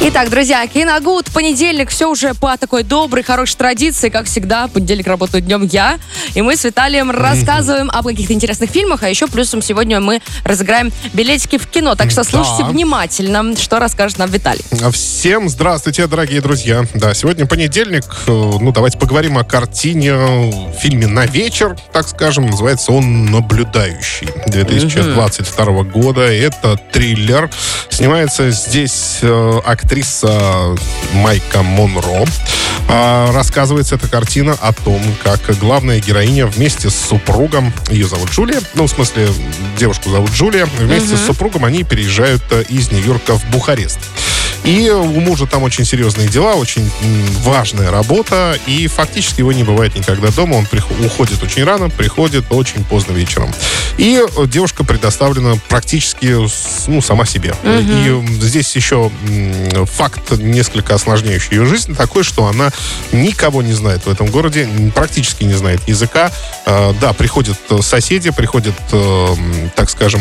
Итак, друзья, Киногуд, понедельник, все уже по такой доброй, хорошей традиции, как всегда, понедельник работаю днем я, и мы с Виталием рассказываем об каких-то интересных фильмах, а еще плюсом сегодня мы разыграем билетики в кино, так что слушайте Да. внимательно, что расскажет нам Виталий. Всем здравствуйте, дорогие друзья. Да, сегодня понедельник. Э, Ну, давайте поговорим о картине, э, фильме «На вечер», так скажем. Называется он «Наблюдающий» 2022 года. Это триллер. Снимается здесь э, актриса Майка Монро. А, Рассказывается эта картина о том, как главная героиня вместе с супругом, ее зовут Джулия, ну, в смысле, девушку зовут Джулия, вместе с супругом они переезжают э, из Нью-Йорка в Бухарест. И у мужа там очень серьезные дела, очень важная работа, и фактически его не бывает никогда дома. Он уходит очень рано, приходит очень поздно вечером. И э, девушка предоставлена практически ну, сама себе. И м, здесь еще факт, несколько осложняющий ее жизнь, такой, что она никого не знает в этом городе, практически не знает языка. Э, Да, приходят э, соседи, приходят, так скажем,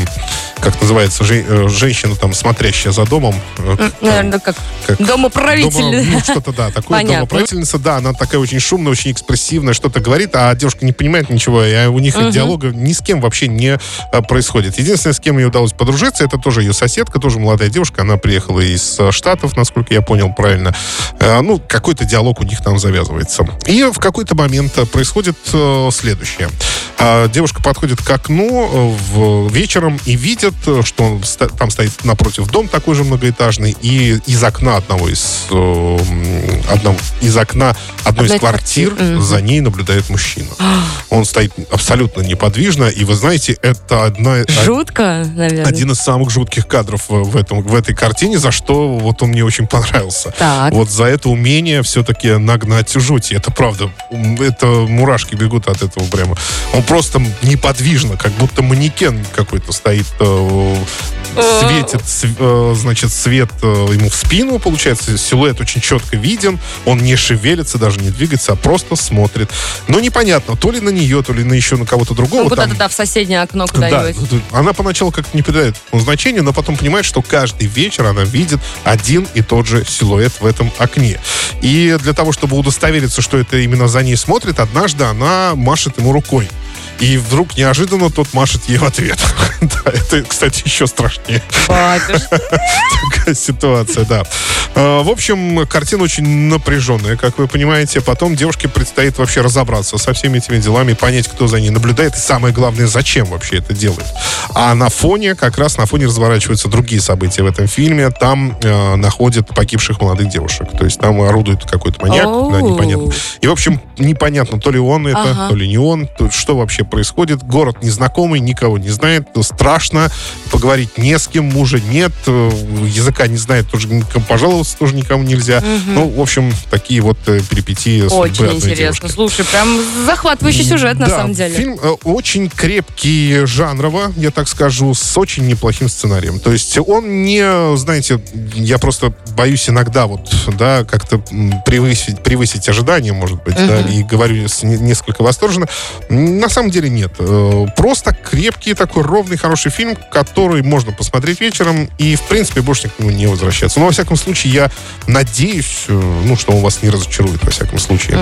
как называется, жен- женщина там, смотрящая за домом. э, Наверное, как, как домоправитель. Дома- ну, что-то, да, такое. Понятно. Домоправительница, да, она такая очень шумная, очень экспрессивная, что-то говорит, а девушка не понимает ничего, и у них диалога ни с кем вообще не а, происходит. Единственное, с кем ей удалось подружиться, это тоже ее соседка, тоже молодая девушка, она приехала из э, Штатов, насколько я понял правильно. Э, Ну, какой-то диалог у них там завязывается. И в какой-то момент происходит следующее. А, Девушка подходит к окну в, вечером и видит, что там стоит напротив дом такой же многоэтажный, и из окна одного из э, одного, из окна одной Одной из квартир мгм. за ней наблюдает мужчина. Он стоит абсолютно неподвижно, и вы знаете, это одна, Жутко, наверное. один из самых жутких кадров в, этом, в этой картине, за что вот он мне очень понравился. Так. Вот за это умение все-таки нагнать жути. Это правда. Это мурашки бегут от этого прямо. Он просто неподвижно, как будто манекен какой-то стоит, э, светит, св- э, значит, свет э, ему в спину, получается, силуэт очень четко виден, он не шевелится, даже не двигается, а просто смотрит. Но непонятно, то ли на нее, то ли на еще на кого-то другого. Ну, там- куда-то, да, в соседнее окно да, куда-нибудь. она поначалу как-то не придает значения, но потом понимает, что каждый вечер она видит один и тот же силуэт в этом окне. И для того, чтобы удостовериться, что это именно за ней смотрит, однажды она машет ему рукой. И вдруг неожиданно тот машет ей в ответ. Да, это, кстати, еще страшнее такая ситуация, да. Э, В общем, картина очень напряженная, как вы понимаете. Потом девушке предстоит вообще разобраться со всеми этими делами, понять, кто за ней наблюдает, и самое главное, зачем вообще это делает. А на фоне, как раз на фоне разворачиваются другие события в этом фильме. Там э, находят погибших молодых девушек. То есть там орудует какой-то маньяк, да, непонятно. И, в общем, непонятно, то ли он это, Ага. то ли не он, то- что вообще происходит. Город незнакомый, никого не знает, страшно, поговорить не с кем, мужа нет, э, языка не знает, тоже никому пожаловаться тоже никому нельзя. Ну, в общем, такие вот э, перипетии судьбы Очень интересно. девушки. Слушай, прям захватывающий сюжет, на Да, самом деле. Фильм э, очень крепкий жанрово, я так скажу, с очень неплохим сценарием. То есть он не, знаете, я просто боюсь иногда вот, да, как-то превысить, превысить ожидания, может быть, да, и говорю несколько восторженно. На самом деле нет. Э, Просто крепкий такой ровный, хороший фильм, который можно посмотреть вечером и, в принципе, больше к нему не возвращаться. Но, во всяком случае, я надеюсь, э, ну, что он вас не разочарует, во всяком случае.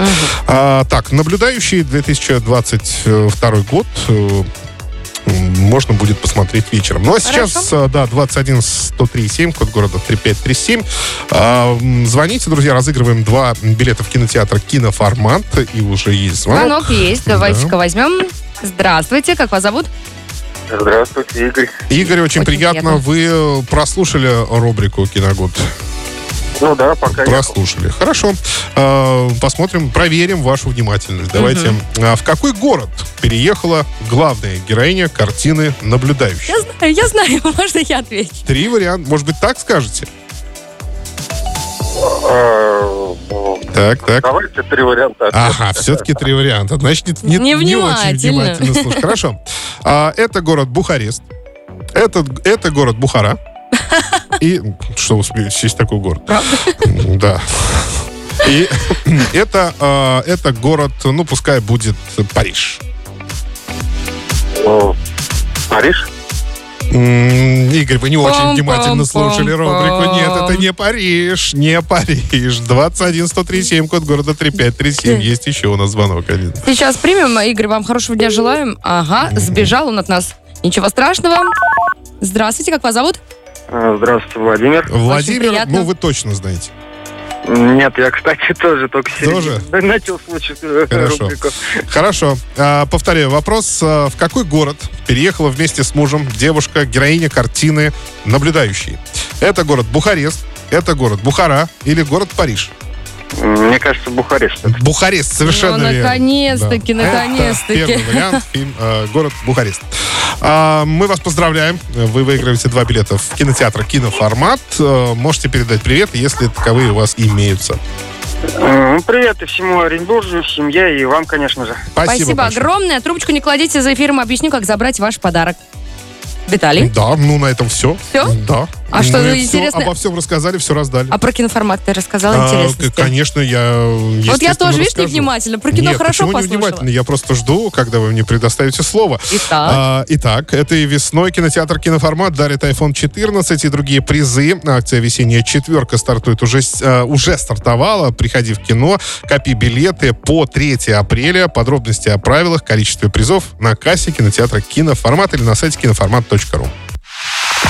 А, так, наблюдающий 2022 год э, можно будет посмотреть вечером. Ну а сейчас, э, да, 21 103 7, код города 3537. А, звоните, друзья, разыгрываем два билета в кинотеатр «Киноформат». И уже есть звонок. Звонок есть. Давайте-ка возьмем. Здравствуйте, как вас зовут? Здравствуйте, Игорь. Игорь, очень, Очень приятно. приятно. Вы э, прослушали рубрику «Киногод»? Ну да, пока я... Прослушали. Хорошо. Э, Посмотрим, проверим вашу внимательность. Давайте. А В какой город переехала главная героиня картины «Наблюдающий»? Я знаю, я знаю. Можно я отвечу? Три варианта. Может быть, так скажете? Так, так. Давайте три варианта. Ага, все-таки три варианта. Значит, не, не, не очень внимательно слушай. Хорошо. А, это город Бухарест. Это, это город Бухара. И что вы смеетесь, есть такой город? Правда? Да. И это, а, это город, ну, пускай будет Париж. Париж? Игорь, вы не очень внимательно слушали рубрику. Нет, это не Париж, не Париж. 21 137, код города 3537. Есть еще у нас звонок один. Сейчас примем. Игорь, вам хорошего дня желаем. Ага, сбежал он от нас. Ничего страшного. Здравствуйте, как вас зовут? Э, Здравствуйте, Владимир. Владимир, ну вы точно знаете. Нет, я, кстати, тоже только Тоже? начал слушать э, Хорошо. рубрику. Хорошо. А, повторяю вопрос. А, В какой город переехала вместе с мужем девушка, героиня картины «Наблюдающий»? Это город Бухарест, это город Бухара или город Париж? Мне кажется, Бухарест. это. Бухарест, совершенно Ну, верно. наконец-таки, Да. наконец-таки. Это первый вариант, фильм э, «Город Бухарест». А, мы вас поздравляем. Вы выигрываете два билета в кинотеатр «Киноформат». Э, можете передать привет, если таковые у вас имеются. М, Привет и всему Оренбуржу, семье и вам, конечно же. Спасибо, Спасибо большое. огромное. Трубочку не кладите за эфиром. Объясню, как забрать ваш подарок. Виталий, Да, ну на этом все. Всё? Да. А что Мы интересно- всё- обо всем рассказали, все раздали. а про киноформат ты рассказал А, интересности? к- Конечно, я Вот я тоже, видишь, невнимательно. Про кино Нет, хорошо почему невнимательно? Я просто жду, когда вы мне предоставите слово. Итак. А, итак, этой весной кинотеатр «Киноформат» дарит iPhone 14 и другие призы. Акция «Весенняя четверка» стартует уже, а, уже стартовала. Приходи в кино, копи билеты по 3 апреля. Подробности о правилах, количестве призов на кассе кинотеатра «Киноформат» или на сайте киноформат.ру.